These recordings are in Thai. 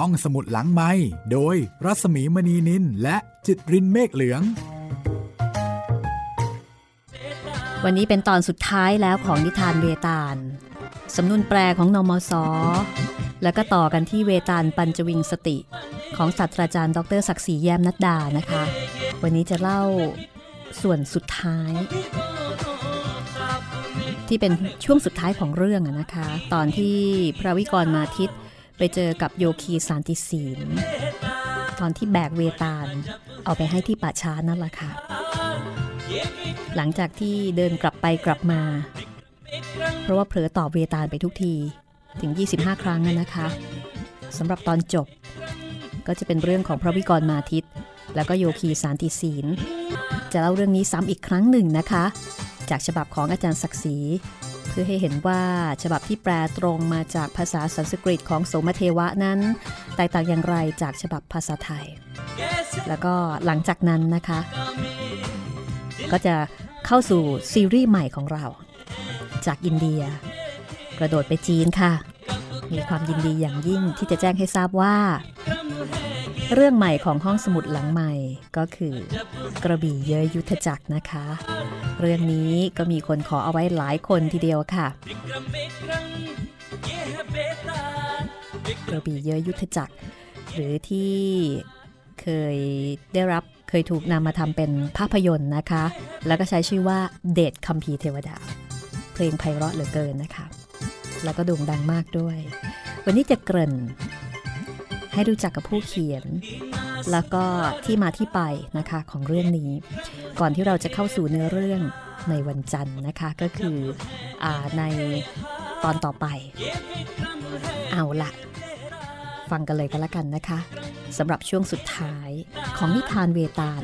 ห้องสมุดหลังไม้โดยรัสมีมณีนินและจิตรินเมฆเหลือง วันนี้เป็นตอนสุดท้ายแล้วของนิทานเวตาลสำนวนแปลของนอมสแล้วก็ต่อกันที่เวตาลปัญจวิงสติ ของศาสตราจารย์ ดรศักดิ์ศรีแย้มนัดดานะคะ วันนี้จะเล่าส่วนสุดท้าย ที่เป็นช่วงสุดท้ายของเรื่องนะคะ ตอนที่พระวิกรมาทิต ไปเจอกับโยคีสานติศีลตอนที่แบกเวตาล เอาไปให้ที่ป่าช้านั่นแหละค่ะ หลังจากที่เดินกลับไปกลับมา เพราะว่าเผลอตอบเวตาลไปทุกทีถึง 25 ครั้งนะคะสำหรับตอนจบ ก็จะเป็นเรื่องของพระวิกรมาทิตแล้วก็โยคีสารติศีล จะเล่าเรื่องนี้ซ้ำอีกครั้งหนึ่งนะคะ จากฉบับของอาจารย์ศักดิ์ศรี เพื่อให้เห็นว่าฉบับที่แปลตรงมาจากภาษาสันสกฤตของโสมเทวะนั้น แตกต่างอย่างไรจากฉบับภาษาไทย แล้วก็หลังจากนั้นนะคะ ก็จะเข้าสู่ซีรีส์ใหม่ของเรา จากอินเดีย กระโดดไปจีนค่ะ มีความยินดีอย่างยิ่งที่จะแจ้งให้ทราบว่า เรื่องใหม่ของห้องสมุดหลังใหม่ก็คือกระบี่เยยยุทธจักรนะคะ เรื่องนี้ก็มีคนขอเอาไว้หลายคนทีเดียวค่ะ กระบี่เยยยุทธจักร หรือที่เคยได้รับเคยถูกนำมาทำเป็นภาพยนตร์นะคะ แล้วก็ใช้ชื่อว่าเดชคัมภีเทวดา เพลงไพเราะเหลือเกินนะคะ แล้วก็โด่งดังมากด้วย วันนี้จะเกริ่น ให้รู้จักกับผู้เขียน แล้วก็ที่มาที่ไปนะคะของเรื่องนี้ ก่อนที่เราจะเข้าสู่เนื้อเรื่องในวันจันทร์นะคะก็คืออในตอนต่อไป เอาละฟังกันเลยก็แล้วกันนะคะสำหรับช่วงสุดท้ายของนิทานเวตาล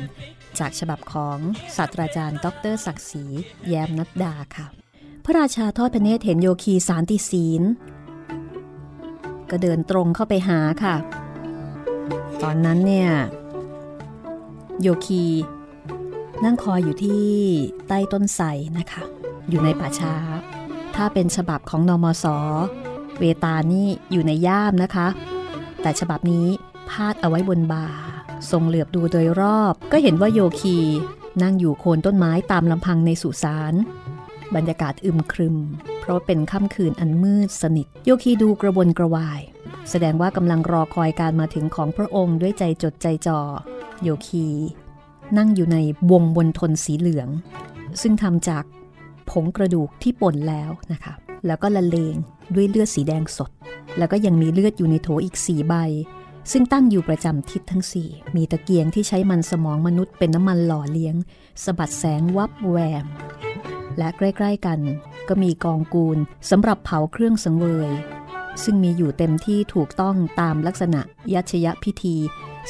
จากฉบับของศาสตราจารย์ ดรศักดิ์ศรีแย้มนัดดาค่ะ พระราชาทอดพระเนตรเห็นโยคีสารติศีล ก็เดินตรงเข้าไปหาค่ะ ตอนนั้นเนี่ยโยคี นั่งคอยอยู่ที่ใต้ต้นไทรนะคะ อยู่ในป่าช้า ถ้าเป็นฉบับของนอมศเวตานี่อยู่ในย่ามนะคะ แต่ฉบับนี้พาดเอาไว้บนบาทรงเหลือบดูโดยรอบ ก็เห็นว่าโยคีนั่งอยู่โคนต้นไม้ตามลำพังในสุสานบรรยากาศอึมครึม เพราะเป็นค่ำคืนอันมืดสนิท โยคีดูกระวนกระวาย แสดงว่ากำลังรอคอยการมาถึงของพระองค์ด้วยใจจดใจจ่อโยคี นั่งอยู่ในวงบนทนสีเหลือง ซึ่งทำจากผงกระดูกที่ป่นแล้วนะคะแล้วก็ละเลงด้วยเลือดสีแดงสด แล้วก็ยังมีเลือดอยู่ในโถอีกสีใบ ซึ่งตั้งอยู่ประจำทิศทั้งสี่มีตะเกียงที่ใช้มันสมองมนุษย์เป็นน้ำมันหล่อเลี้ยงสะบัดแสงวับแวม และใกล้ ๆ กัน ก็มีกองกูลสำหรับเผาเครื่องสังเวย ซึ่งมีอยู่เต็มที่ถูกต้องตามลักษณะยัชยพิธี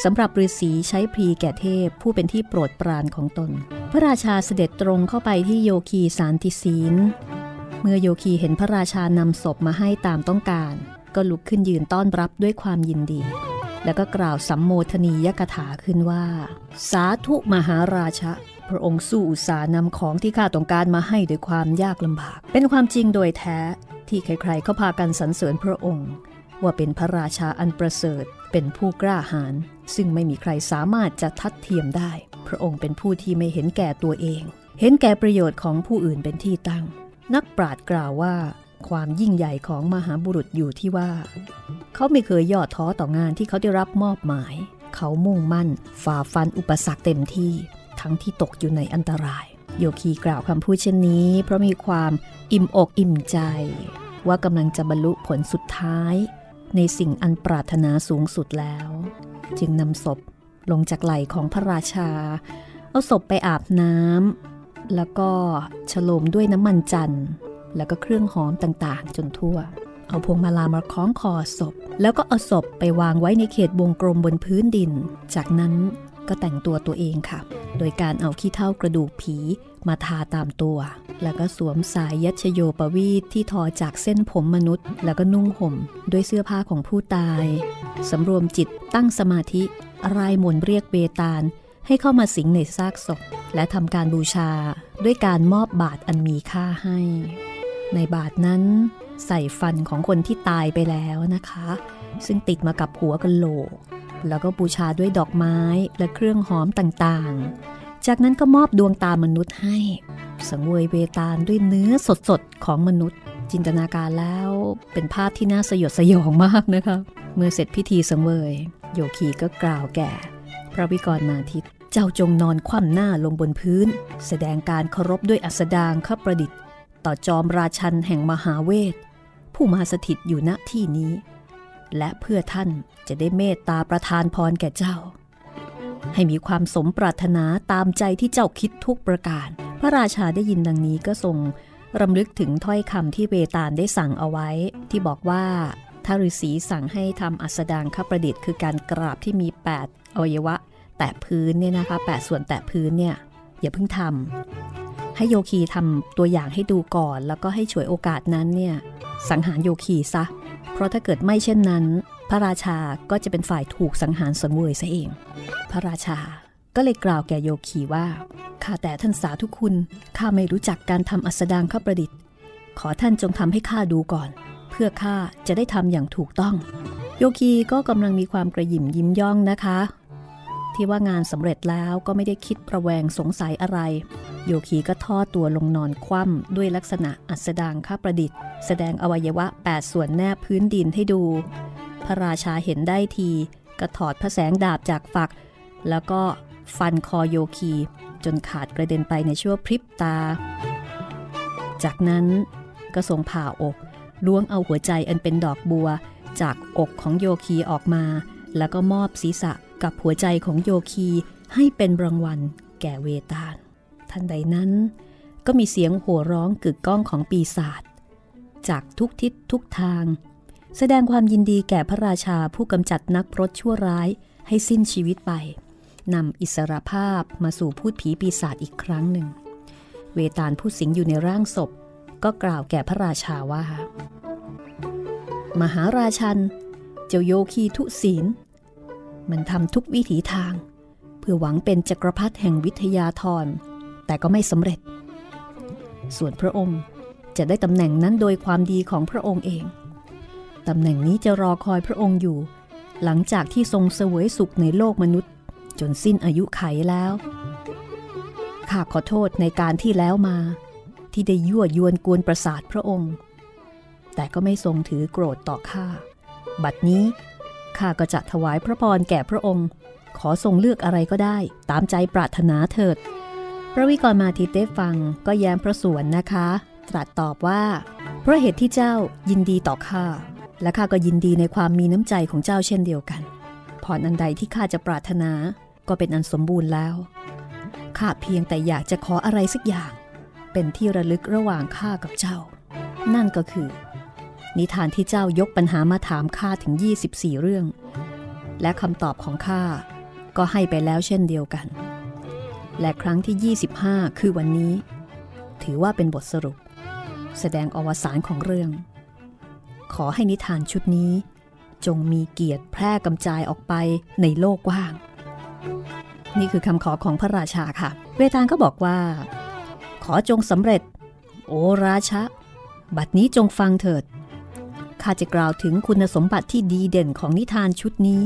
สำหรับฤาษีใช้พรีแก่เทพผู้เป็นที่โปรดปรานของตน พระราชาเสด็จตรงเข้าไปที่โยคีสารติศีลเมื่อโยคีเห็นพระราชานำศพมาให้ตามต้องการ ก็ลุกขึ้นยืนต้อนรับด้วยความยินดี แล้วก็กล่าวสัมโมทนียกถาขึ้นว่า สาธุมหาราชะพระองค์สู้อุตสาห์นำของที่ข้าต้องการมาให้ด้วยความยากลำบาก เป็นความจริงโดยแท้ ที่ใครๆก็พากันสรรเสริญพระองค์ ว่าเป็นพระราชาอันประเสริฐเป็นผู้กล้าหาญซึ่งไม่มีใครสามารถจะทัดเทียมได้ พระองค์เป็นผู้ที่ไม่เห็นแก่ตัวเอง เห็นแก่ประโยชน์ของผู้อื่นเป็นที่ตั้ง นักปราชญ์กล่าวว่า ความยิ่งใหญ่ของมหาบุรุษอยู่ที่ว่า เขาไม่เคยย่อท้อต่องานที่เขาได้รับมอบหมาย เขามุ่งมั่นฝ่าฟันอุปสรรคเต็มที่ ทั้งที่ตกอยู่ในอันตราย โยคีกล่าวคำพูดเช่นนี้ เพราะมีความอิ่มอกอิ่มใจ ว่ากำลังจะบรรลุผลสุดท้าย ในสิ่งอันปรารถนาสูงสุดแล้ว จึงนำศพลงจากไหล่ของพระราชา เอาศพไปอาบน้ำแล้วก็ฉโลมด้วยน้ำมันจันทร์ แล้วก็เครื่องหอมต่างๆ จนทั่ว เอาพวงมาลามาคล้องคอศพ แล้วก็เอาศพไปวางไว้ในเขตวงกลมบนพื้นดิน จากนั้น ก็แต่งตัวตัวเองค่ะ โดยการเอาขี้เท่ากระดูกผีมาทาตามตัว แล้วก็สวมสายยัชโยปวีทที่ทอจากเส้นผมมนุษย์ แล้วก็นุ่งห่ม ด้วยเสื้อผ้าของผู้ตาย สำรวมจิตตั้งสมาธิรายมนเรียกเบตาล ให้เข้ามาสิงในซากศพ และทำการบูชาด้วยการมอบบาตรอันมีค่าให้ ในบาทนั้น ใส่ฟันของคนที่ตายไปแล้วนะคะ ซึ่งติดมากับหัวกะโหลก แล้วก็บูชาด้วยดอกไม้และเครื่องหอมต่างๆ จากนั้นก็มอบดวงตามนุษย์ให้ สังเวยเวตาลด้วยเนื้อสดๆ ของมนุษย์ จินตนาการแล้วเป็นภาพที่น่าสยดสยองมากนะคะ เมื่อเสร็จพิธีสังเวย โยคีก็กล่าวแก่ พระวิกรมาทิตเจ้าจงนอนคว่ำหน้าลงบนพื้น แสดงการเคารพด้วยอัสดางขประดิษฐ์ ต่อจอมราชันแห่งมหาเวทผู้มาสถิตอยู่ณที่นี้ และเพื่อท่านจะได้เมตตาประทานพรแก่เจ้า ให้มีความสมปรารถนาตามใจที่เจ้าคิดทุกประการ พระราชาได้ยินดังนี้ก็ทรงรำลึกถึงถ้อยคำที่เวตาลได้สั่งเอาไว้ ที่บอกว่าถ้าฤาษีสั่งให้ทำอัสดางขประดิษฐ์คือการกราบที่มี 8 อวัยวะ แตะพื้นเนี่ยนะคะแปดส่วนแตะพื้นเนี่ยอย่าเพิ่งทำให้โยคีทำตัวอย่างให้ดูก่อน แล้วก็ให้ฉวยโอกาสนั้นเนี่ยสังหารโยคีซะ เพราะถ้าเกิดไม่เช่นนั้น พระราชาก็จะเป็นฝ่ายถูกสังหารสังเวยซะเอง พระราชาก็เลยกล่าวแก่โยคีว่า ข้าแต่ท่านสาธุคุณ ข้าไม่รู้จักการทำอัสดางข้าประดิษฐ์ ขอท่านจงทำให้ข้าดูก่อน เพื่อข้าจะได้ทำอย่างถูกต้อง โยคีก็กำลังมีความกระหยิ่มยิ้มย่องนะคะ ที่ว่างานสำเร็จแล้วก็ไม่ได้คิดประแวงสงสัยอะไร โยคีก็ทอดตัวลงนอนคว่ำด้วยลักษณะอัสดางข้าประดิษฐ์ แสดงอวัยวะ 8 ส่วนแนบพื้นดินให้ดู พระราชาเห็นได้ทีก็ถอดพระแสงดาบจากฝัก แล้วก็ฟันคอโยคี จนขาดกระเด็นไปในชั่วพริบตา จากนั้นก็ทรงผ่าอกล้วงเอาหัวใจอันเป็นดอกบัว จากอกของโยคีออกมา แล้วก็มอบศีรษะกับหัวใจของโยคีให้เป็นรางวัลแก่เวตาล ทันใดนั้น ก็มีเสียงโห่ร้องกึกก้องของปีศาจจากทุกทิศทุกทาง แสดงความยินดีแก่พระราชาผู้กำจัดนักพรตชั่วร้ายให้สิ้นชีวิตไปนำอิสรภาพมาสู่พูดผีปีศาจอีกครั้งหนึ่ง เวตาลผู้สิงอยู่ในร่างศพ ก็กล่าวแก่พระราชาว่า มหาราชัน เจ้าโยคีทุศีล มันทำทุกวิถีทาง เพื่อหวังเป็นจักรพรรดิแห่งวิทยาธร แต่ก็ไม่สำเร็จ ส่วนพระองค์จะได้ตำแหน่งนั้นโดยความดีของพระองค์เอง ตำแหน่งนี้จะรอคอยพระองค์อยู่ หลังจากที่ทรงเสวยสุขในโลกมนุษย์ จนสิ้นอายุไขแล้ว ข้าขอโทษในการที่แล้วมา ที่ได้ยั่วยวนกวนประสาทพระองค์ แต่ก็ไม่ทรงถือโกรธต่อข้า บัดนี้ข้าก็จะถวายพระพรแก่พระองค์ ขอทรงเลือกอะไรก็ได้ ตามใจปรารถนาเถิด ระวิกรมาทิตได้ฟังก็แย้มพระสวนนะคะ ตรัสตอบว่า เพราะเหตุที่เจ้ายินดีต่อข้า และข้าก็ยินดีในความมีน้ำใจของเจ้าเช่นเดียวกันพรอันใดที่ข้าจะปรารถนาก็เป็นอันสมบูรณ์แล้ว ข้าเพียงแต่อยากจะขออะไรสักอย่าง เป็นที่ระลึกระหว่างข้ากับเจ้า นั่นก็คือ นิทานที่เจ้ายกปัญหามาถามข้าถึง 24 เรื่อง และคำตอบของข้าก็ให้ไปแล้วเช่นเดียวกัน และครั้งที่ 25 คือวันนี้ ถือว่าเป็นบทสรุป แสดงอวสานของเรื่อง ขอให้นิทานชุดนี้ จงมีเกียรติแพร่กำจายออกไปในโลกกว้าง นี่คือคำขอของพระราชาค่ะ เวตาลก็บอกว่า ขอจงสำเร็จ โอราชะ บัดนี้จงฟังเถิดข้าจะกล่าวถึงคุณสมบัติที่ดีเด่นของนิทานชุดนี้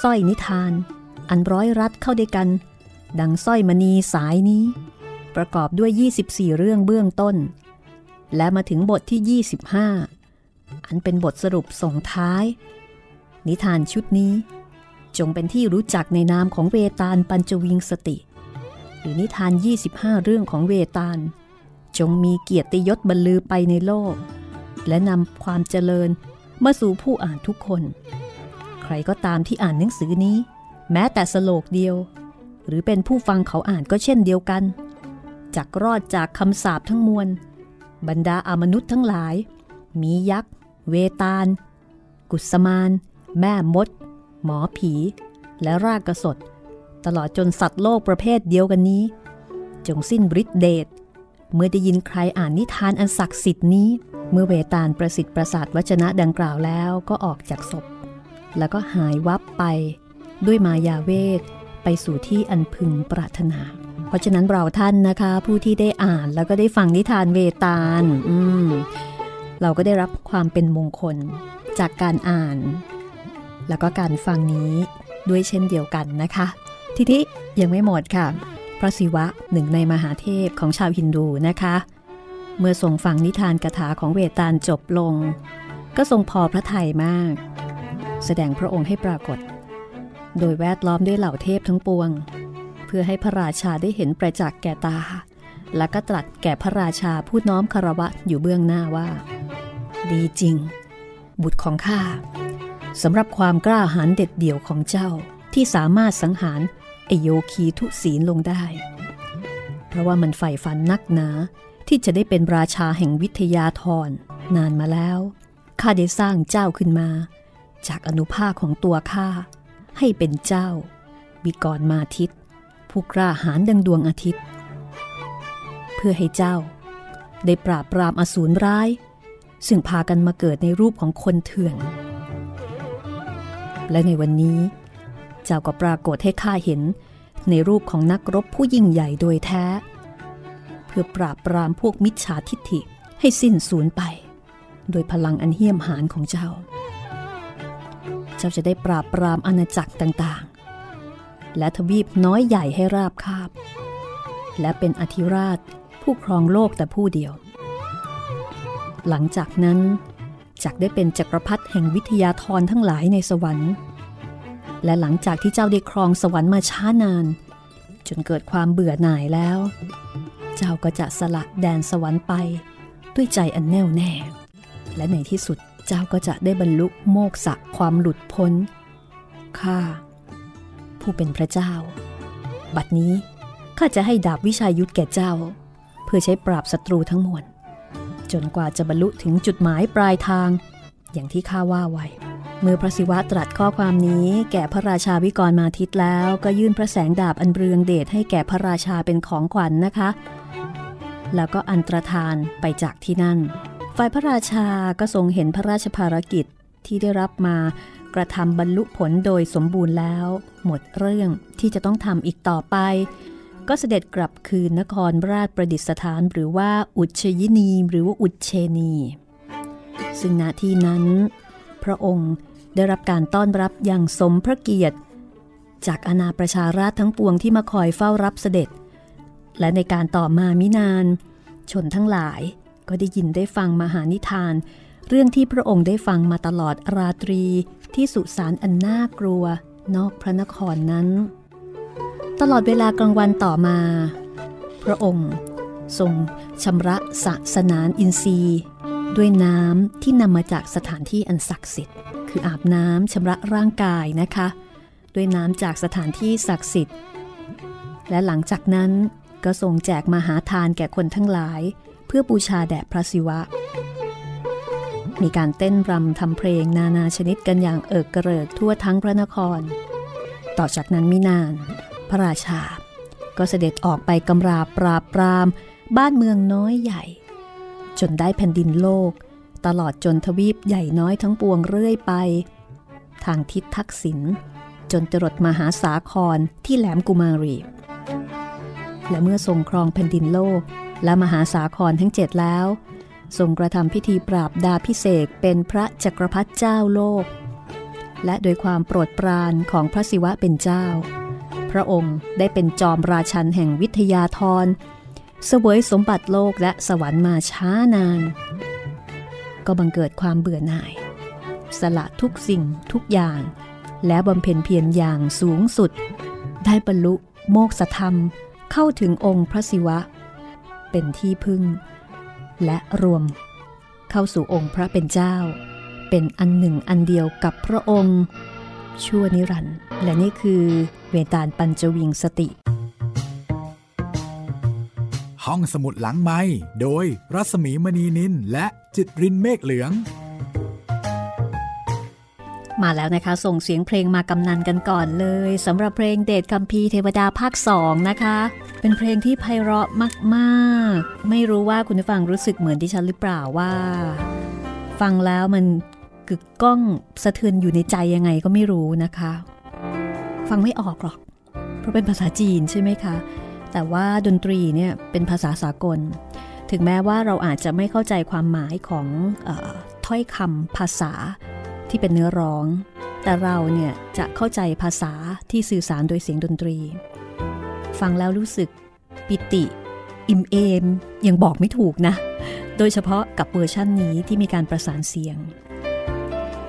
สร้อยนิทาน อันร้อยรัดเข้าด้วยกัน ดังสร้อยมณีสายนี้ ประกอบด้วย 24 เรื่องเบื้องต้น และมาถึงบทที่ 25 อันเป็นบทสรุปส่งท้าย นิทานชุดนี้ จงเป็นที่รู้จักในนามของเวตาลปัญจวิงสติ หรือนิทาน 25 เรื่องของเวตาล จงมีเกียรติยศบรรลือไปในโลก และนำความเจริญมาสู่ผู้อ่านทุกคน ใครก็ตามที่อ่านหนังสือนี้ แม้แต่สโลกเดียว หรือเป็นผู้ฟังเขาอ่านก็เช่นเดียวกันจักรอดจากคำสาปทั้งมวล บรรดาอามนุษย์ทั้งหลาย มียักษ์ เวตาล กุสมาน แม่มด หมอผี และรากกระสดตลอดจนสัตว์โลกประเภทเดียวกันนี้ จงสิ้นฤทธิเดชเมื่อได้ยินใครอ่านนิทานอันศักดิ์สิทธิ์นี้ เมื่อเวตาลประสิทธิ์ประสาทวจนะดังกล่าวแล้วก็ออกจากศพ แล้วก็หายวับไปด้วยมายาเวท ไปสู่ที่อันพึงปรารถนา เพราะฉะนั้นเราท่านนะคะ ผู้ที่ได้อ่านแล้วก็ได้ฟังนิทานเวตาลอืมเราก็ได้รับความเป็นมงคลจากการอ่าน แล้วก็การฟังนี้ด้วยเช่นเดียวกันนะคะ ทีนี้ยังไม่หมดค่ะ พระศิวะหนึ่งในมหาเทพของชาวฮินดูนะคะ เมื่อทรงฟังนิทานกถาของเวตาลจบลง ก็ทรงพอพระทัยมาก แสดงพระองค์ให้ปรากฏ โดยแวดล้อมด้วยเหล่าเทพทั้งปวง เพื่อให้พระราชาได้เห็นประจักษ์แก่ตา และก็ตรัสแก่พระราชาผู้น้อมคารวะอยู่เบื้องหน้าว่า ดีจริง บุตรของข้าสำหรับความกล้าหาญเด็ดเดี่ยวของเจ้าที่สามารถสังหารไอโยคีทุศีลลงได้ เพราะว่ามันใฝ่ฝันนักหนาที่จะได้เป็นราชาแห่งวิทยาธรนานมาแล้วข้าได้สร้างเจ้าขึ้นมา จากอนุภาคของตัวข้า ให้เป็นเจ้า วิกรมาทิตผู้กล้าหาญดังดวงอาทิตย์ เพื่อให้เจ้า ได้ปราบปรามอสูรร้าย ซึ่งพากันมาเกิดในรูปของคนเถื่อน และในวันนี้ เจ้าก็ปรากฏให้ข้าเห็นในรูปของนักรบผู้ยิ่งใหญ่โดยแท้ เพื่อปราบปรามพวกมิจฉาทิฐิให้สิ้นสูญไป โดยพลังอันเหี้ยมหานของเจ้า เจ้าจะได้ปราบปรามอาณาจักรต่างๆ และทวีปน้อยใหญ่ให้ราบคาบ และเป็นอธิราชผู้ครองโลกแต่ผู้เดียว หลังจากนั้นจักได้เป็นจักรพรรดิแห่งวิทยาธรทั้งหลายในสวรรค์ และหลังจากที่เจ้าได้ครองสวรรค์มาช้านาน จนเกิดความเบื่อหน่ายแล้ว เจ้าก็จะสละแดนสวรรค์ไปด้วยใจอันแน่วแน่ และในที่สุด เจ้าก็จะได้บรรลุโมกษะความหลุดพ้น ข้า ผู้เป็นพระเจ้า บัดนี้ข้าจะให้ดาบวิชายุทธแก่เจ้า เพื่อใช้ปราบศัตรูทั้งมวลจนกว่าจะบรรลุถึงจุดหมายปลายทาง อย่างที่ข้าว่าไว้ เมื่อพระศิวะตรัสข้อความนี้ แก่พระราชาวิกรมาทิตแล้วก็ยื่นพระแสงดาบอันเรืองเดชให้แก่พระราชาเป็นของขวัญนนะคะ แล้วก็อันตรธานไปจากที่นั่น ฝ่ายพระราชาก็ทรงเห็นพระราชภารกิจที่ได้รับมากระทำบรรลุผลโดยสมบูรณ์แล้ว หมดเรื่องที่จะต้องทำอีกต่อไป ก็เสด็จกลับคืนนครราชประดิษฐานหรือว่าอุชยินีหรือว่าอุเชนี ซึ่งณที่นั้น พระองค์ได้รับการต้อนรับอย่างสมพระเกียรติ จากอาณาประชาราชทั้งปวงที่มาคอยเฝ้ารับเสด็จ และในการต่อมามินาน ชนทั้งหลาย ก็ได้ยินได้ฟังมหานิทาน เรื่องที่พระองค์ได้ฟังมาตลอดราตรีที่สุสานอันน่ากลัว นอกพระนครนั้น ตลอดเวลากลางวันต่อมา พระองค์ทรงชำระสะสนานอินทรีย์ ด้วยน้ำที่นำมาจากสถานที่อันศักดิ์สิทธิ์ คืออาบน้ำชำระร่างกายนะคะ ด้วยน้ำจากสถานที่ศักดิ์สิทธิ์ และหลังจากนั้นก็ทรงแจกมหาทานแก่คนทั้งหลาย เพื่อบูชาแด่พระศิวะ มีการเต้นรำทำเพลงนานาชนิดกันอย่างเอิกกระเริกทั่วทั้งพระนคร ต่อจากนั้นไมินาน พระราชา ก็เสด็จออกไปกำราบปราบปราม บ้านเมืองน้อยใหญ่ จนได้แผ่นดินโลก ตลอดจนทวีปใหญ่น้อยทั้งปวงเรื่อยไป ทางทิศทักษิณจนจรดมหาสาครที่แหลมกุมารีและเมื่อทรงครองแผ่นดินโลก และมหาสาครทั้งเจ็ดแล้วทรงกระทำพิธีปราบดาพิเศษเป็นพระจักรพรรดิเจ้าโลก และโดยความโปรดปรานของพระศิวะเป็นเจ้า พระองค์ได้เป็นจอมราชันแห่งวิทยาธรเสวยสมบัติโลกและสวรรค์มาช้านาน ก็บังเกิดความเบื่อหน่าย สละทุกสิ่งทุกอย่าง และบำเพ็ญเพียรอย่างสูงสุด ได้บรรลุโมกษธรรมเข้าถึงองค์พระศิวะ เป็นที่พึ่ง และรวม เข้าสู่องค์พระเป็นเจ้า เป็นอันหนึ่งอันเดียวกับพระองค์ ชั่วนิรันดร์และนี่คือเวตาลปัญจวิงสติ ห้องสมุดหลังไม้โดยรัสมีมณีนินและจิตรินเมฆเหลือง มาแล้วนะคะ ส่งเสียงเพลงมากำนันกันก่อนเลยสำหรับเพลงเดชคัมภีเทวดาภาคสองนะคะ เป็นเพลงที่ไพเราะมากๆ ไม่รู้ว่าคุณผู้ฟังรู้สึกเหมือนดิฉันหรือเปล่าว่า ฟังแล้วมันกึกก้องสะเทือนอยู่ในใจยังไงก็ไม่รู้นะคะ ฟังไม่ออกหรอก เพราะเป็นภาษาจีนใช่ไหมคะ แต่ว่าดนตรีเนี่ยเป็นภาษาสากล ถึงแม้ว่าเราอาจจะไม่เข้าใจความหมายของอถ้อยคำภาษา ที่เป็นเนื้อร้อง แต่เราเนี่ยจะเข้าใจภาษาที่สื่อสารโดยเสียงดนตรี ฟังแล้วรู้สึกปิติ อิ่มเอม ยังบอกไม่ถูกนะ โดยเฉพาะกับเวอร์ชั่นนี้ที่มีการประสานเสียง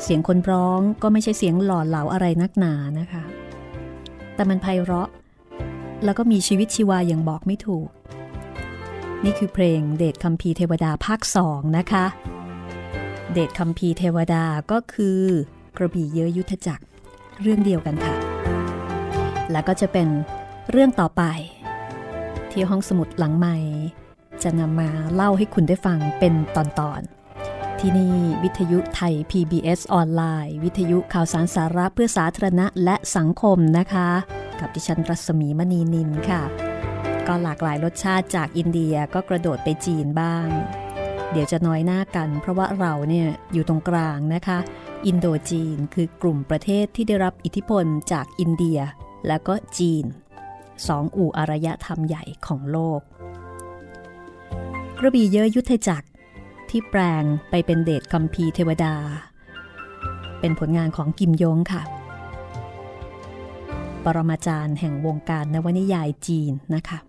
เสียงคนร้องก็ไม่ใช่เสียงหล่อเหลาอะไรนักหนานะคะ แต่มันไพเราะ แล้วก็มีชีวิตชีวาอย่างบอกไม่ถูก นี่คือเพลงเดชคัมภีเทวดาภาคสองนะคะ เดชคัมภีร์เทวดาก็คือกระบี่เยอะยุทธจักรเรื่องเดียวกันค่ะ แล้วก็จะเป็นเรื่องต่อไป ที่ห้องสมุดหลังใหม่ จะนำมาเล่าให้คุณได้ฟังเป็นตอนๆ ที่นี่วิทยุไทย PBS ออนไลน์ วิทยุข่าวสารสาระเพื่อสาธารณะและสังคมนะคะ กับดิฉันรัศมีมณีนินค่ะ ก็หลากหลายรสชาติจากอินเดียก็กระโดดไปจีนบ้าง เดี๋ยวจะน้อยหน้ากัน เพราะว่าเราเนี่ยอยู่ตรงกลางนะคะ อินโดจีนคือกลุ่มประเทศที่ได้รับอิทธิพลจากอินเดีย แล้วก็จีนสองอู่อารยธรรมใหญ่ของโลก กระบี่เยอะยุทธจักรที่แปลงไปเป็นเดชคัมภีเทวดา เป็นผลงานของกิมยงค่ะ ปรมาจารย์แห่งวงการนวนิยายจีนนะคะ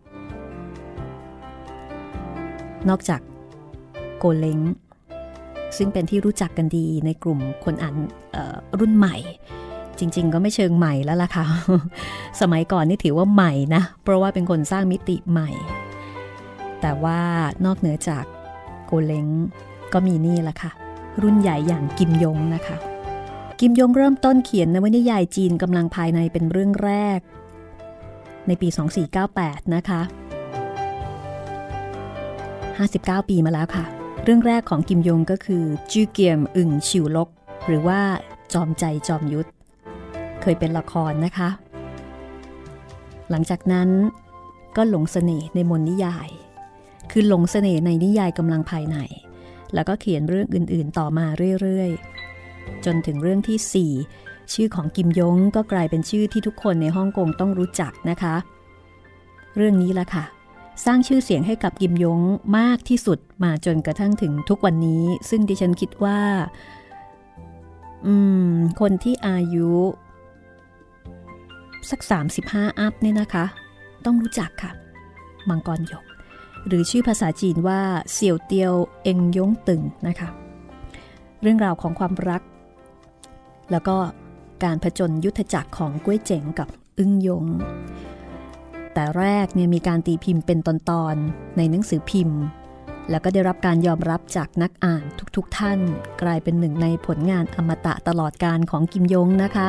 นอกจาก โกเล้งซึ่งเป็นที่รู้จักกันดีในกลุ่มคนอ่านรุ่นใหม่ จริง ๆ ก็ไม่เชิงใหม่แล้วล่ะค่ะ สมัยก่อนนี่ถือว่าใหม่นะ เพราะว่าเป็นคนสร้างมิติใหม่ แต่ว่านอกเหนือจากโกเล้งก็มีนี่แหละค่ะ รุ่นใหญ่อย่างกิมยงนะคะ กิมยงเริ่มต้นเขียนนวนิยายจีนกำลังภายในเป็นเรื่องแรก ในปี 2498 นะคะ 59 ปีมาแล้วค่ะ เรื่องแรกของกิมยงก็คือจูเกียมอึ่งชิวลก หรือว่าจอมใจจอมยุทธเคยเป็นละครนะคะ หลังจากนั้นก็หลงเสน่ห์ในมนนิยาย คือหลงเสน่ห์ในนิยายกำลังภายใน แล้วก็เขียนเรื่องอื่นๆต่อมาเรื่อยๆ จนถึงเรื่องที่ 4 ชื่อของกิมยงก็กลายเป็นชื่อที่ทุกคนในฮ่องกงต้องรู้จักนะคะ เรื่องนี้ละค่ะ สร้างชื่อเสียงให้กับกิมยงมากที่สุดมาจนกระทั่งถึงทุกวันนี้ ซึ่งดิฉันคิดว่า อืม คนที่อายุ สัก 35 อัพเนี่ยนะคะ ต้องรู้จักค่ะ มังกรหยก หรือชื่อภาษาจีนว่าเสี่ยวเตียวเอ็งยงตึงนะคะ เรื่องราวของความรัก แล้วก็การผจญยุทธจักรของกุ้ยเจ๋งกับอึ้งยง แต่แรกเนี่ยมีการตีพิมพ์เป็นตอนๆ ในหนังสือพิมพ์ แล้วก็ได้รับการยอมรับจากนักอ่านทุกๆท่าน กลายเป็นหนึ่งในผลงานอมตะตลอดการของกิมยงนะคะ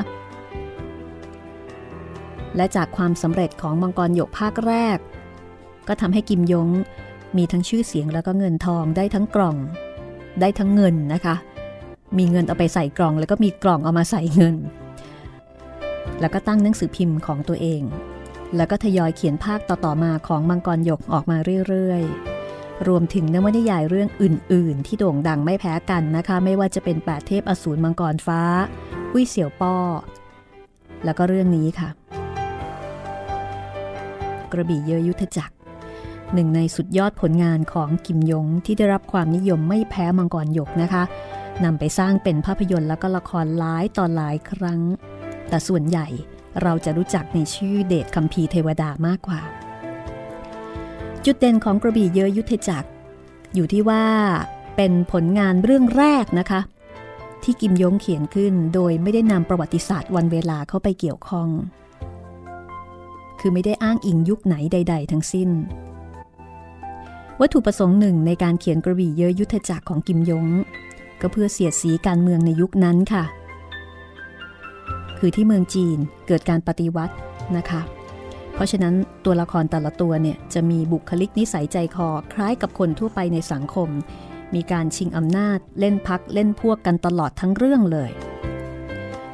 และจากความสำเร็จของมังกรหยกภาคแรก ก็ทำให้กิมยงมีทั้งชื่อเสียงแล้วก็เงินทองได้ทั้งกล่อง ได้ทั้งเงินนะคะ มีเงินเอาไปใส่กล่อง แล้วก็มีกล่องเอามาใส่เงิน แล้วก็ตั้งหนังสือพิมพ์ของตัวเอง แล้วก็ทยอยเขียนภาคต่อๆมาของมังกรหยกออกมาเรื่อยๆ รวมถึงนวนิยายเรื่องอื่นๆ ที่โด่งดังไม่แพ้กันนะคะ ไม่ว่าจะเป็นแปดเทพอสูรมังกรฟ้าวิเสี่ยวป้อ แล้วก็เรื่องนี้ค่ะ กระบี่เยอยุทธจักรหนึ่งในสุดยอดผลงานของกิมยงที่ได้รับความนิยมไม่แพ้มังกรหยกนะคะนำไปสร้างเป็นภาพยนตร์แล้วก็ละครหลายตอนหลายครั้ง แต่ส่วนใหญ่ เราจะรู้จักในชื่อเดชคัมภีร์เทวดามากกว่า จุดเด่นของกระบี่เยอยุทธจักร อยู่ที่ว่าเป็นผลงานเรื่องแรกนะคะ ที่กิมยงเขียนขึ้นโดยไม่ได้นำประวัติศาสตร์วันเวลาเข้าไปเกี่ยวข้อง คือไม่ได้อ้างอิงยุคไหนใด ๆ ทั้งสิ้น วัตถุประสงค์หนึ่งในการเขียนกระบี่เยอยุทธจักรของกิมยง ก็เพื่อเสียดสีการเมืองในยุคนั้นค่ะ คือที่เมืองจีนเกิดการปฏิวัตินะคะ เพราะฉะนั้นตัวละครแต่ละตัวเนี่ยจะมีบุคลิกนิสัยใจคอคล้ายกับคนทั่วไปในสังคม มีการชิงอำนาจเล่นพักเล่นพวกกันตลอดทั้งเรื่องเลย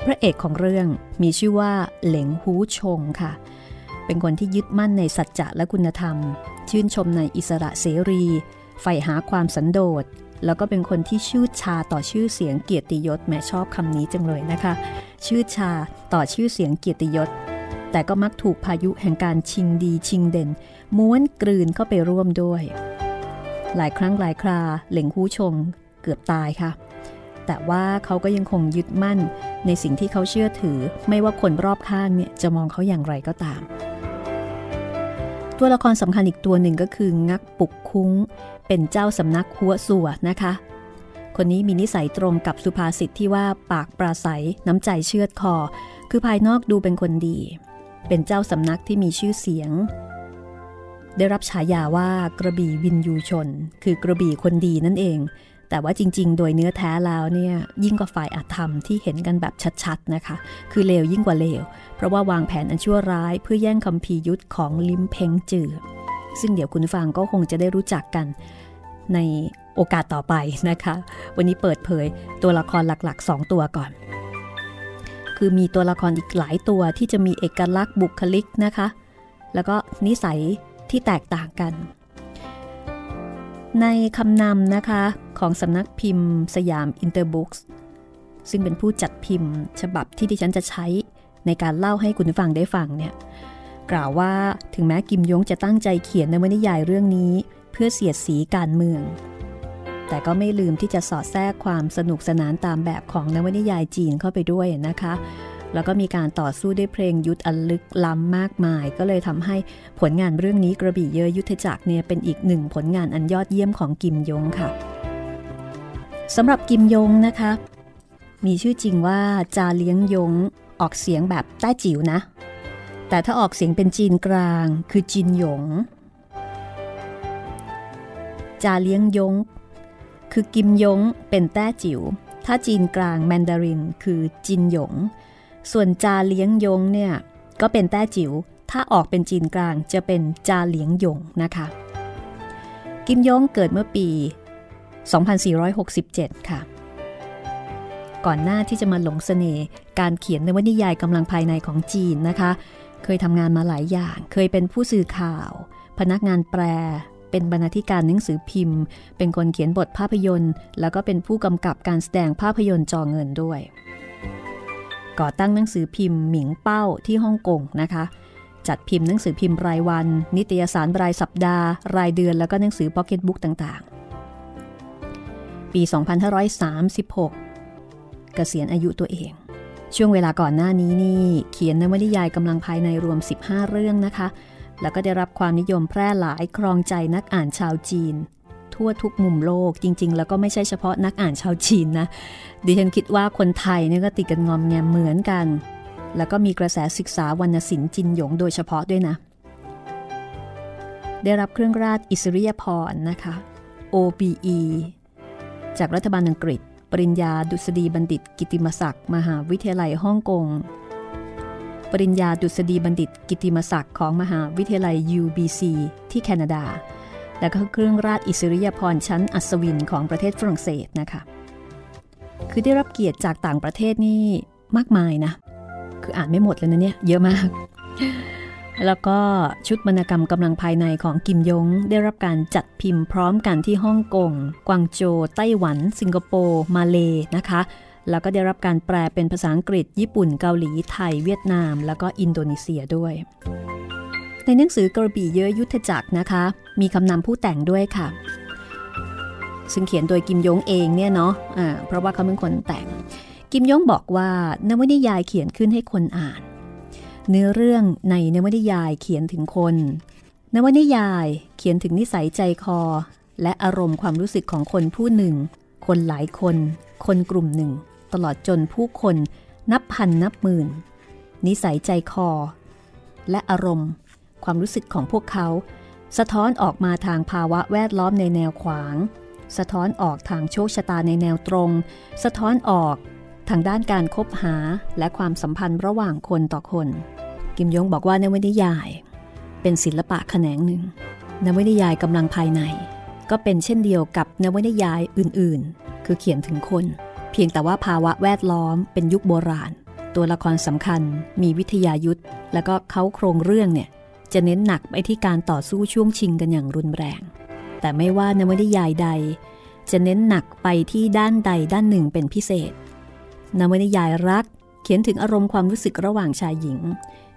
พระเอกของเรื่องมีชื่อว่าเหลงฮูชงค่ะ เป็นคนที่ยึดมั่นในสัจจะและคุณธรรม ชื่นชมในอิสระเสรีใฝ่หาความสันโดษ แล้วก็เป็นคนที่ชื่อชาต่อชื่อเสียงเกียรติยศแม่ชอบคำนี้จังเลยนะคะ ชื่อชาต่อชื่อเสียงเกียรติยศ แต่ก็มักถูกพายุแห่งการชิงดีชิงเด่น ม้วนกลืนเข้าไปร่วมด้วย หลายครั้งหลายคราเหล่งหู้ชงเกือบตายค่ะ แต่ว่าเขาก็ยังคงยึดมั่นในสิ่งที่เขาเชื่อถือ ไม่ว่าคนรอบข้างเนี่ยจะมองเขาอย่างไรก็ตาม ตัวละครสำคัญอีกตัวหนึ่งก็คืองักปุกคุ้ง เป็นเจ้าสำนักหัวสัวนะคะ คนนี้มีนิสัยตรงกับสุภาษิตที่ว่าปากปราศัยน้ำใจเชือดคอ คือภายนอกดูเป็นคนดี เป็นเจ้าสำนักที่มีชื่อเสียง ได้รับฉายาว่ากระบี่วินยูชน คือกระบี่คนดีนั่นเอง แต่ว่าจริง ๆ โดยเนื้อแท้แล้วเนี่ยยิ่งกว่าฝ่ายอาธรรมที่เห็นกันแบบชัดๆนะคะ คือเลวยิ่งกว่าเลว เพราะว่าวางแผนอันชั่วร้ายเพื่อแย่งคำพียุทธของลิมเพงจือ ซึ่งเดี๋ยวคุณฟังก็คงจะได้รู้จักกันในโอกาสต่อไปนะคะ วันนี้เปิดเผยตัวละครหลักๆ 2 ตัวก่อน คือมีตัวละครอีกหลายตัวที่จะมีเอกลักษณ์บุคลิกนะคะ แล้วก็นิสัยที่แตกต่างกัน ในคำนำนะคะของสำนักพิมพ์สยามอินเตอร์บุ๊กส์ซึ่งเป็นผู้จัดพิมพ์ ฉบับที่ดิฉันจะใช้ในการเล่าให้คุณฟังได้ฟังเนี่ยกล่าวว่าถึงแม้กิมยงจะตั้งใจเขียนในนวนิยายเรื่องนี้ เพื่อเสียดสีการเมือง แต่ก็ไม่ลืมที่จะสอดแทรกความสนุกสนานตามแบบของนวนิยายจีนเข้าไปด้วยนะคะ แล้วก็มีการต่อสู้ด้วยเพลงยุทธอันลึกล้ำมากมาย ก็เลยทำให้ผลงานเรื่องนี้กระบี่เยอยุทธจักรเนี่ยเป็นอีกหนึ่งผลงานอันยอดเยี่ยมของกิมยงค่ะสำหรับกิมยงนะคะ มีชื่อจริงว่าจาเลี้ยงยงออกเสียงแบบใต้จิ๋วนะ แต่ถ้าออกเสียงเป็นจีนกลางคือจินหยง จาเลี้ยงยง คือกิมยงเป็นแต้จิ๋วถ้าจีนกลางแมนดารินคือจินหยง ส่วนจาเลี้ยงยงเนี่ยก็เป็นแต้จิว๋ว ถ้าออกเป็นจีนกลางจะเป็นจาเลี้ยงยงนะคะ กิมยงเกิดเมื่อปี 2467 ค่ะ ก่อนหน้าที่จะมาหลงสเสน่ห์การเขียนในวรรณนิยายกำลังภายในของจีนนะคะ เคยทำงานมาหลายอย่าง เคยเป็นผู้สื่อข่าว พนักงานแปลเป็นบรรณาธิการหนังสือพิมพ์ เป็นคนเขียนบทภาพยนตร์ แล้วก็เป็นผู้กำกับการแสดงภาพยนตร์จอเงินด้วย ก่อตั้งหนังสือพิมพ์หมิงเป้าที่ฮ่องกงนะคะ จัดพิมพ์หนังสือพิมพ์รายวัน นิตยสารรายสัปดาห์ รายเดือนแล้วก็หนังสือพ็อกเก็ตบุ๊กต่างๆ ปี 2536 เกษียณอายุตัวเอง ช่วงเวลาก่อนหน้านี้นี่ เขียนนวนิยายกำลังภายในรวม 15 เรื่องนะคะ แล้วก็ได้รับความนิยมแพร่หลายครองใจนักอ่านชาวจีน ทั่วทุกมุมโลกจริง ๆ แล้วก็ไม่ใช่เฉพาะนักอ่านชาวจีนนะดิฉันคิดว่าคนไทยเนี่ยก็ติดกันงอมแงมเหมือนกัน แล้วก็มีกระแสศึกษาวรรณศิลป์จินหยงโดยเฉพาะด้วยนะ ได้รับเครื่องราชอิสริยพรนะคะ OBE จากรัฐบาลอังกฤษ ปริญญาดุษฎีบัณฑิต กิติมศักดิ์มหาวิทยาลัยฮ่องกงปริญญาดุษฎีบัณฑิต กิติมศักดิ์ของมหาวิทยาลัย UBC ที่แคนาดา และก็เครื่องราชอิสริยาภรณ์ชั้นอัศวินของประเทศฝรั่งเศสนะคะ คือได้รับเกียรติจากต่างประเทศนี่มากมายนะ คืออ่านไม่หมดเลยนะเนี่ย เยอะมาก แล้วก็ชุดบรรณกรรมกำลังภายในของกิมยง ได้รับการจัดพิมพ์พร้อมกันที่ฮ่องกง กวางโจว ไต้หวัน สิงคโปร์ มาเลนะคะ แล้วก็ได้รับการแปลเป็นภาษาอังกฤษ ญี่ปุ่น เกาหลี ไทย เวียดนาม แล้วก็อินโดนีเซียด้วย ในหนังสือกระบี่เยอะยุทธจักรนะคะ มีคำนำผู้แต่งด้วยค่ะ ซึ่งเขียนโดยกิมยงเองเนี่ยเนาะะเพราะว่าเขาเป็นคนแต่ง กิมยงบอกว่านวนิยายเขียนขึ้นให้คนอ่าน เนื้อเรื่องในนวนิยายเขียนถึงคน นวนิยายเขียนถึงนิสัยใจคอ และอารมณ์ความรู้สึกของคนผู้หนึ่ง คนหลายคน คนกลุ่มหนึ่ง ตลอดจนผู้คนนับพันนับหมื่น นิสัยใจคอ และอารมณ์ ความรู้สึกของพวกเขา สะท้อนออกมาทางภาวะแวดล้อมในแนวขวาง สะท้อนออกทางโชคชะตาในแนวตรง สะท้อนออกทางด้านการคบหาและความสัมพันธ์ระหว่างคนต่อคน กิมยงบอกว่านวนิยาย เป็นศิลปะแขนงหนึ่งนวนิยายกำลังภายใน ก็เป็นเช่นเดียวกับนวนิยายอื่นๆ คือเขียนถึงคน เพียงแต่ว่าภาวะแวดล้อมเป็นยุคโบราณ ตัวละครสำคัญมีวิทยายุทธแล้วก็เขาโครงเรื่องเนี่ย จะเน้นหนักไปที่การต่อสู้ช่วงชิงกันอย่างรุนแรง แต่ไม่ว่านวนิยายใด จะเน้นหนักไปที่ด้านใดด้านหนึ่งเป็นพิเศษ นวนิยายรักเขียนถึงอารมณ์ความรู้สึกระหว่างชายหญิง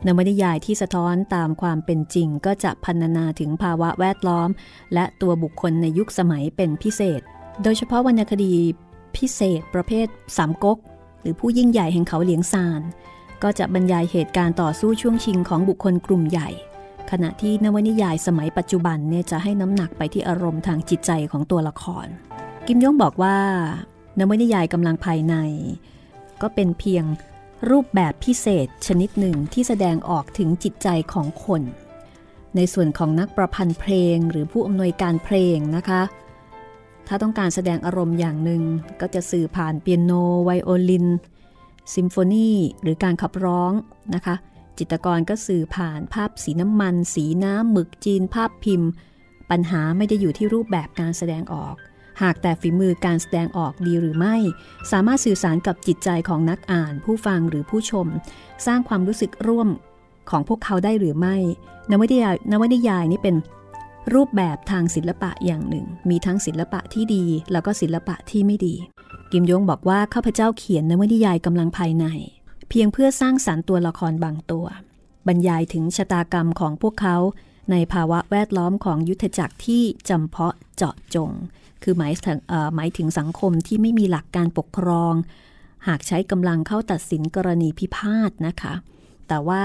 นวนิยายที่สะท้อนตามความเป็นจริงก็จะพันนาถึงภาวะแวดล้อม และตัวบุคคลในยุคสมัยเป็นพิเศษ โดยเฉพาะวรรณคดีพิเศษประเภทสามก๊กหรือผู้ยิ่งใหญ่แห่งเขาเหลียงซานก็จะบรรยายเหตุการณ์ต่อสู้ช่วงชิงของบุคคลกลุ่มใหญ่ ขณะที่นวนิยายสมัยปัจจุบันเนี่ยจะให้น้ำหนักไปที่อารมณ์ทางจิตใจของตัวละคร กิมยงบอกว่านวนิยายกำลังภายใน ก็เป็นเพียงรูปแบบพิเศษชนิดหนึ่งที่แสดงออกถึงจิตใจของคน ในส่วนของนักประพันธ์เพลงหรือผู้อำนวยการเพลงนะคะ ถ้าต้องการแสดงอารมณ์อย่างหนึ่งก็จะสื่อผ่านเปียโนไวโอลินซิมโฟนีหรือการขับร้องนะคะ จิตกรก็สื่อผ่านภาพสีน้ำมัน สีน้ำหมึกจีนภาพพิมพ์ ปัญหาไม่ได้อยู่ที่รูปแบบการแสดงออก หากแต่ฝีมือการแสดงออกดีหรือไม่ สามารถสื่อสารกับจิตใจของนักอ่าน ผู้ฟังหรือผู้ชม สร้างความรู้สึกร่วมของพวกเขาได้หรือไม่ นวนิยายนวนิยายนี่เป็นรูปแบบทางศิลปะอย่างหนึ่ง มีทั้งศิลปะที่ดี แล้วก็ศิลปะที่ไม่ดี กิมยงบอกว่าข้าพเจ้าเขียนนวนิยายกำลังภายใน เพียงเพื่อสร้างสารรค์ตัวละครบางตัว บรรยายถึงชะตากรรมของพวกเขาในภาวะแวดล้อมของยุทธจักรที่จำเพาะเจาะจง คือหมายถึงหมายถึงสังคมที่ไม่มีหลักการปกครอง หากใช้กำลังเข้าตัดสินกรณีพิพาทนะคะ แต่ว่า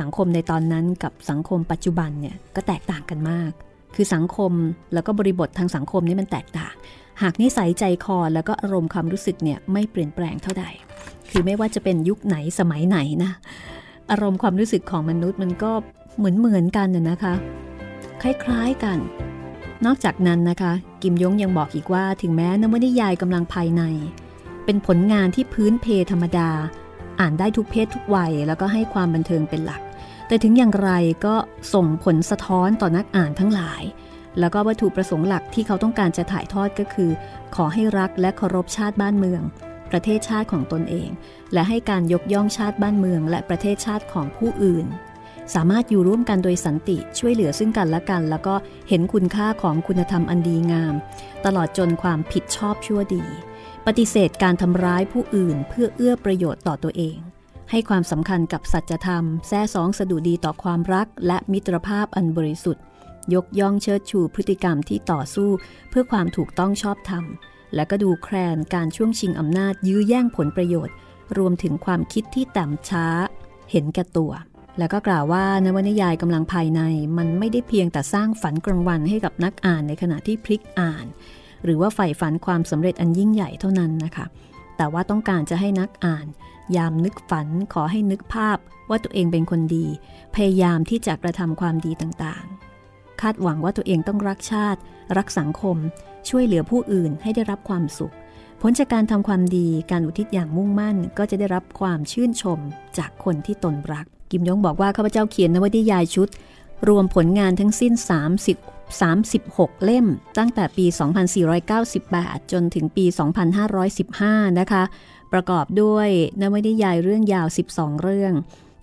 สังคมในตอนนั้นกับสังคมปัจจุบันเนี่ยก็แตกต่างกันมาก คือสังคมแล้วก็บริบททางสังคมนี่มันแตกต่าง หากนิสัยใจคอแล้วก็อารมณ์ความรู้สึกเนี่ยไม่เปลี่ยนแปลงเท่าใด คือไม่ว่าจะเป็นยุคไหนสมัยไหนนะ อารมณ์ความรู้สึกของมนุษย์มันก็เหมือนเหมือนกันน่ยนะคะ คล้ายๆกัน นอกจากนั้นนะคะ กิมยงยังบอกอีกว่าถึงแม้นวนิยายกำลังภายใน เป็นผลงานที่พื้นเพธรรมดา อ่านได้ทุกเพศทุกวัย แล้วก็ให้ความบันเทิงเป็นหลัก แต่ถึงอย่างไรก็ส่งผลสะท้อนต่อนักอ่านทั้งหลาย แล้วก็วัตถุประสงค์หลักที่เขาต้องการจะถ่ายทอดก็คือ ขอให้รักและเคารพชาติบ้านเมือง ประเทศชาติของตนเอง และให้การยกย่องชาติบ้านเมือง และประเทศชาติของผู้อื่น สามารถอยู่ร่วมกันโดยสันติช่วยเหลือซึ่งกันและกัน แล้วก็เห็นคุณค่าของคุณธรรมอันดีงาม ตลอดจนความผิดชอบชั่วดี ปฏิเสธการทำร้ายผู้อื่น เพื่อเอื้อประโยชน์ต่อตัวเองให้ความสำคัญกับสัจธรรม แท้สองสดุดีต่อความรักและมิตรภาพอันบริสุทธิ์ ยกย่องเชิดชูพฤติกรรมที่ต่อสู้เพื่อความถูกต้องชอบธรรม และก็ดูแคลนการช่วงชิงอำนาจยื้อแย่งผลประโยชน์ รวมถึงความคิดที่ต่ำช้า เห็นแก่ตัว แล้วก็กล่าวว่านวนิยายกำลังภายในมันไม่ได้เพียงแต่สร้างฝันกลางวันให้กับนักอ่านในขณะที่พลิกอ่าน หรือว่าใฝ่ฝันความสำเร็จอันยิ่งใหญ่เท่านั้นนะคะ แต่ว่าต้องการจะให้นักอ่าน ยามนึกฝันขอให้นึกภาพว่าตัวเองเป็นคนดี พยายามที่จะกระทำความดีต่างๆ คาดหวังว่าตัวเองต้องรักชาติ รักสังคม ช่วยเหลือผู้อื่นให้ได้รับความสุข ผลจากการทำความดีการอุทิศอย่างมุ่งมั่น ก็จะได้รับความชื่นชมจากคนที่ตนรัก กิมยงบอกว่าข้าพเจ้าเขียนนวนิยายชุด รวมผลงานทั้งสิ้น 30 36 เล่ม ตั้งแต่ปี 2498 จนถึงปี 2515 นะคะ ประกอบด้วยนวนิยายเรื่องยาว 12 เรื่อง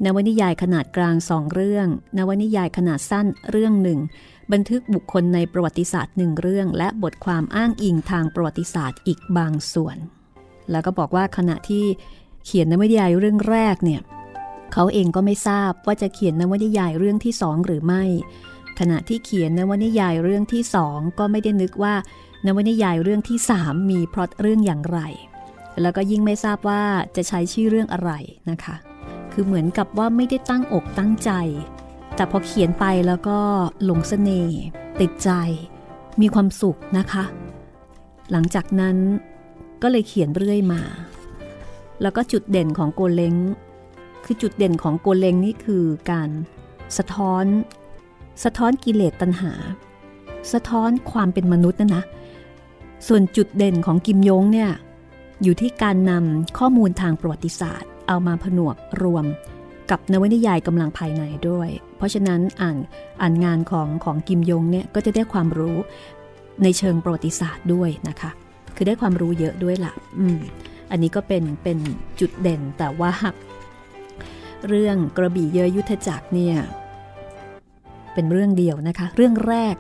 นวนิยายขนาดกลาง2เรื่อง นวนิยายขนาดสั้นเรื่องหนึ่ง บันทึกบุคคลในประวัติศาสตร์หนึ่งเรื่อง และบทความอ้างอิงทางประวัติศาสตร์อีกบางส่วน แล้วก็บอกว่าขณะที่เขียนนวนิยายเรื่องแรกเนี่ยเขาเองก็ไม่ทราบว่าจะเขียนนวนิยายเรื่องที่สองหรือไม่ ขณะที่เขียนนวนิยายเรื่องที่สองก็ไม่ได้นึกว่านวนิยายเรื่องที่สามมีพล็อตเรื่องอย่างไร แล้วก็ยิ่งไม่ทราบว่าจะใช้ชื่อเรื่องอะไรนะคะ คือเหมือนกับว่าไม่ได้ตั้งอกตั้งใจ แต่พอเขียนไปแล้วก็หลงเสน่ห์ติดใจ มีความสุขนะคะ หลังจากนั้นก็เลยเขียนเรื่อยมา แล้วก็จุดเด่นของโกเล้งคือจุดเด่นของโกเล้งนี่คือการสะท้อน สะท้อนกิเลสตัณหา สะท้อนความเป็นมนุษย์นะนะ ส่วนจุดเด่นของกิมยงเนี่ยอยู่ที่การนำข้อมูลทางประวัติศาสตร์ เอามาผนวกรวมกับนวนิยายกำลังภายในด้วย เพราะฉะนั้นอ่านอ่านงานของของกิมยงเนี่ยก็จะได้ความรู้ในเชิงประวัติศาสตร์ด้วยนะคะ คือได้ความรู้เยอะด้วยละ่ะอืมอันนี้ก็เป็นเป็นจุดเด่นแต่ว่าเรื่องกระบี่เยอยุทธจักรเนี่ยเป็นเรื่องเดียวนะคะ เรื่องแรก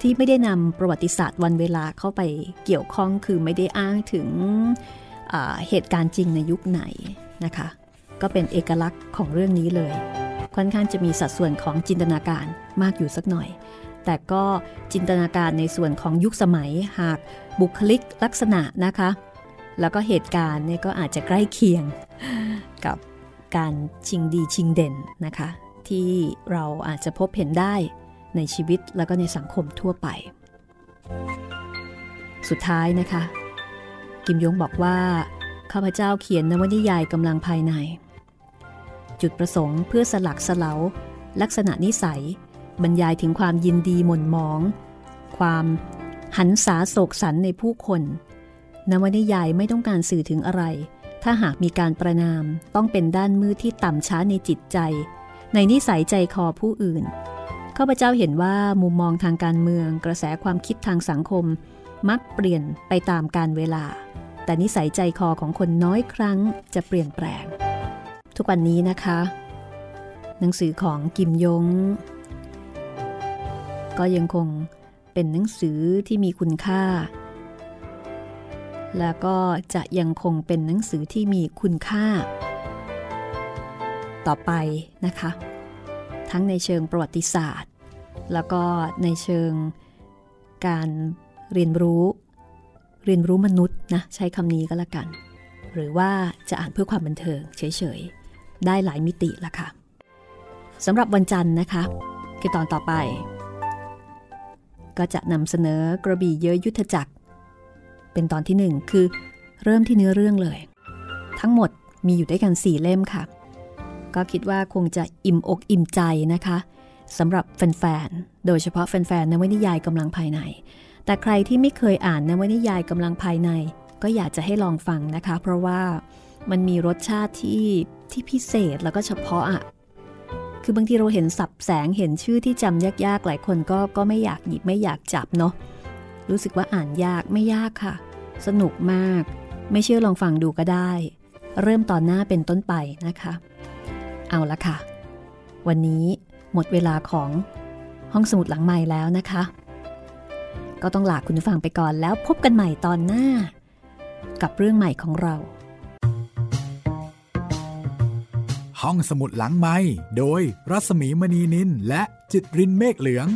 ที่ไม่ได้นำประวัติศาสตร์วันเวลาเข้าไปเกี่ยวข้องคือไม่ได้อ้างถึงเหตุการณ์จริงในยุคไหน นะคะ ก็เป็นเอกลักษณ์ของเรื่องนี้เลย ค่อนข้างจะมีสัดส่วนของจินตนาการมากอยู่สักหน่อย แต่ก็จินตนาการในส่วนของยุคสมัยหากบุคลิกลักษณะนะคะ แล้วก็เหตุการณ์เนี่ยก็อาจจะใกล้เคียงกับการชิงดีชิงเด่นนะคะ ที่เราอาจจะพบเห็นได้ในชีวิตแล้วก็ในสังคมทั่วไป สุดท้ายนะคะ กิมยงบอกว่า ข้าพเจ้าเขียนนวนิยายกำลังภายใน จุดประสงค์เพื่อสลักสลาลักษณะนิสัย บรรยายถึงความยินดีหม่นมอง ความหันษาโศกสันในผู้คน นวนิยายไม่ต้องการสื่อถึงอะไร ถ้าหากมีการประนามต้องเป็นด้านมืดที่ต่ำช้าในจิตใจ ในนิสัยใจคอผู้อื่นข้าพเจ้าเห็นว่ามุมมองทางการเมืองกระแสความคิดทางสังคม มักเปลี่ยนไปตามการเวลา แต่นิสัยใจคอของคนน้อยครั้งจะเปลี่ยนแปลง ทุกวันนี้นะคะ หนังสือของกิมยง ก็ยังคงเป็นหนังสือที่มีคุณค่า แล้วก็จะยังคงเป็นหนังสือที่มีคุณค่า ต่อไปนะคะ ทั้งในเชิงประวัติศาสตร์ แล้วก็ในเชิงการเรียนรู้ เรียนรู้มนุษย์นะใช้คำนี้ก็แล้วกัน หรือว่าจะอ่านเพื่อความบันเทิงเฉยๆ ได้หลายมิติละค่ะสำหรับวันจันทร์นะคะคือตอนต่อไป ก็จะนำเสนอกระบี่เยอะยุทธจักร เป็นตอนที่หนึ่งคือเริ่มที่เนื้อเรื่องเลย ทั้งหมดมีอยู่ด้วยกันสี่เล่มค่ะ ก็คิดว่าคงจะอิ่มอกอิ่มใจนะคะสำหรับแฟนๆ โดยเฉพาะแฟนๆนวนิยายกำลังภายใน แต่ใครที่ไม่เคยอ่านนวนิยายกำลังภายใน ก็อยากจะให้ลองฟังนะคะ เพราะว่ามันมีรสชาติที่ที่พิเศษแล้วก็เฉพาะอะคือบางทีเราเห็นสับแสงเห็นชื่อที่จำยากๆ หลายคนก็ก็ไม่อยากหยิบไม่อยากจับเนาะรู้สึกว่าอ่านยากไม่ยากค่ะ สนุกมาก ไม่เชื่อลองฟังดูก็ได้ เริ่มตอนหน้าเป็นต้นไปนะคะ เอาละค่ะ วันนี้หมดเวลาของห้องสมุดหลังใหม่แล้วนะคะ ก็ต้องลาคุณผู้ฟังไปก่อนแล้วพบกันใหม่ตอนหน้า กับเรื่องใหม่ของเรา ห้องสมุดหลังไม้โดยรัสมีมณีนินและจิตรินเมฆเหลือง